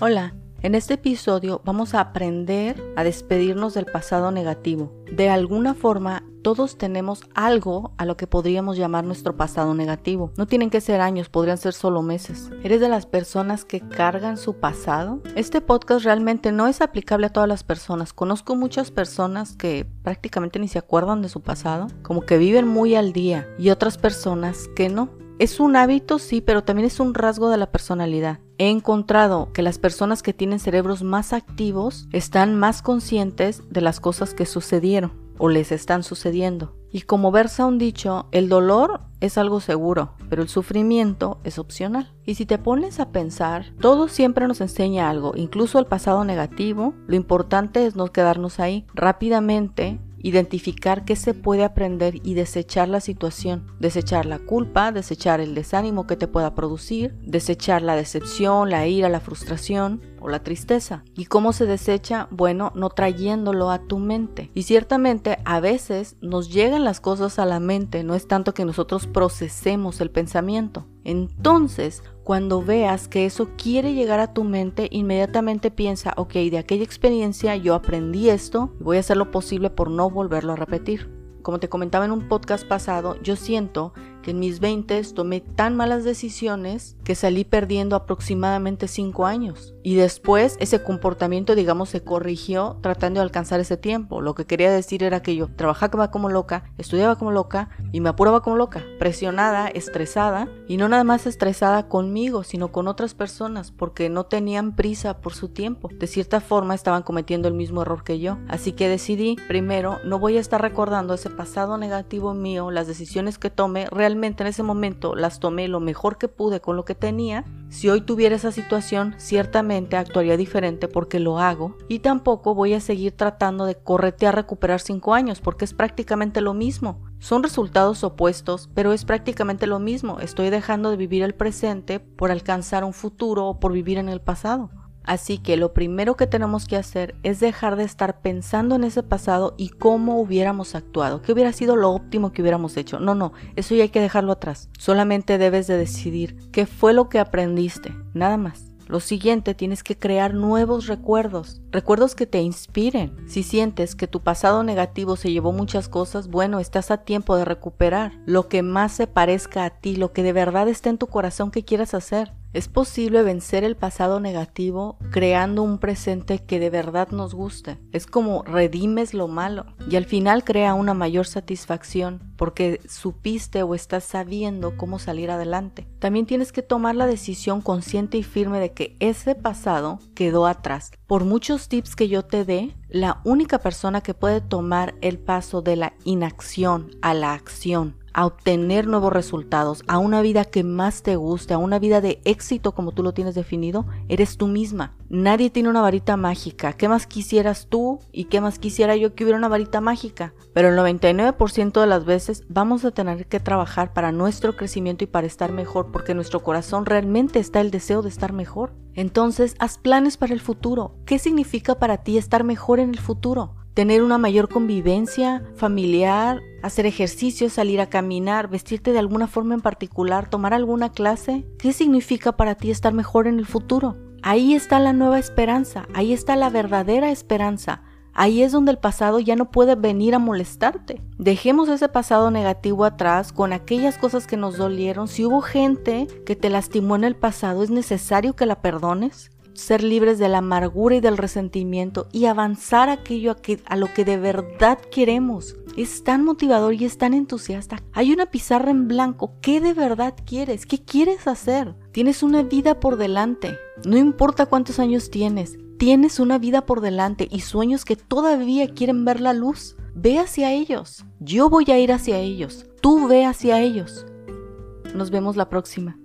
Hola, en este episodio vamos a aprender a despedirnos del pasado negativo. De alguna forma, todos tenemos algo a lo que podríamos llamar nuestro pasado negativo. No tienen que ser años, podrían ser solo meses. ¿Eres de las personas que cargan su pasado? Este podcast realmente no es aplicable a todas las personas. Conozco muchas personas que prácticamente ni se acuerdan de su pasado, como que viven muy al día, y otras personas que no. Es un hábito, sí, pero también es un rasgo de la personalidad. He encontrado que las personas que tienen cerebros más activos están más conscientes de las cosas que sucedieron o les están sucediendo. Y como versa un dicho, el dolor es algo seguro, pero el sufrimiento es opcional. Y si te pones a pensar, todo siempre nos enseña algo, incluso el pasado negativo. Lo importante es no quedarnos ahí. Rápidamente identificar qué se puede aprender y desechar la situación, desechar la culpa, desechar el desánimo que te pueda producir, desechar la decepción, la ira, la frustración o la tristeza. ¿Y cómo se desecha? Bueno, no trayéndolo a tu mente. Y ciertamente a veces nos llegan las cosas a la mente, no es tanto que nosotros procesemos el pensamiento. Entonces, cuando veas que eso quiere llegar a tu mente, inmediatamente piensa, ok, de aquella experiencia yo aprendí esto y voy a hacer lo posible por no volverlo a repetir. Como te comentaba en un podcast pasado, yo siento que en mis 20 tomé tan malas decisiones que salí perdiendo aproximadamente 5 años. Y después ese comportamiento, digamos, se corrigió tratando de alcanzar ese tiempo. Lo que quería decir era que yo trabajaba como loca, estudiaba como loca y me apuraba como loca, presionada, estresada y no nada más estresada conmigo, sino con otras personas porque no tenían prisa por su tiempo. De cierta forma estaban cometiendo el mismo error que yo. Así que decidí, primero, no voy a estar recordando ese pasado negativo mío, las decisiones que tomé realmente en ese momento las tomé lo mejor que pude con lo que tenía, si hoy tuviera esa situación, ciertamente actuaría diferente porque lo hago y tampoco voy a seguir tratando de corretear recuperar cinco años porque es prácticamente lo mismo. Son resultados opuestos, pero es prácticamente lo mismo. Estoy dejando de vivir el presente por alcanzar un futuro o por vivir en el pasado. Así que lo primero que tenemos que hacer es dejar de estar pensando en ese pasado y cómo hubiéramos actuado, qué hubiera sido lo óptimo que hubiéramos hecho. No, no, eso ya hay que dejarlo atrás. Solamente debes de decidir qué fue lo que aprendiste, nada más. Lo siguiente, tienes que crear nuevos recuerdos, recuerdos que te inspiren. Si sientes que tu pasado negativo se llevó muchas cosas, bueno, estás a tiempo de recuperar lo que más se parezca a ti, lo que de verdad está en tu corazón que quieras hacer. Es posible vencer el pasado negativo creando un presente que de verdad nos guste. Es como redimes lo malo y al final crea una mayor satisfacción porque supiste o estás sabiendo cómo salir adelante. También tienes que tomar la decisión consciente y firme de que ese pasado quedó atrás. Por muchos tips que yo te dé, la única persona que puede tomar el paso de la inacción a la acción a obtener nuevos resultados, a una vida que más te guste, a una vida de éxito como tú lo tienes definido, eres tú misma. Nadie tiene una varita mágica. ¿Qué más quisieras tú y qué más quisiera yo que hubiera una varita mágica? Pero el 99% de las veces vamos a tener que trabajar para nuestro crecimiento y para estar mejor, porque en nuestro corazón realmente está el deseo de estar mejor. Entonces, haz planes para el futuro. ¿Qué significa para ti estar mejor en el futuro? Tener una mayor convivencia familiar, hacer ejercicio, salir a caminar, vestirte de alguna forma en particular, tomar alguna clase. ¿Qué significa para ti estar mejor en el futuro? Ahí está la nueva esperanza, ahí está la verdadera esperanza. Ahí es donde el pasado ya no puede venir a molestarte. Dejemos ese pasado negativo atrás con aquellas cosas que nos dolieron. Si hubo gente que te lastimó en el pasado, ¿es necesario que la perdones? Ser libres de la amargura y del resentimiento y avanzar aquello a, lo que de verdad queremos. Es tan motivador y es tan entusiasta. Hay una pizarra en blanco. ¿Qué de verdad quieres? ¿Qué quieres hacer? Tienes una vida por delante. No importa cuántos años tienes. Tienes una vida por delante y sueños que todavía quieren ver la luz. Ve hacia ellos. Yo voy a ir hacia ellos. Tú ve hacia ellos. Nos vemos la próxima.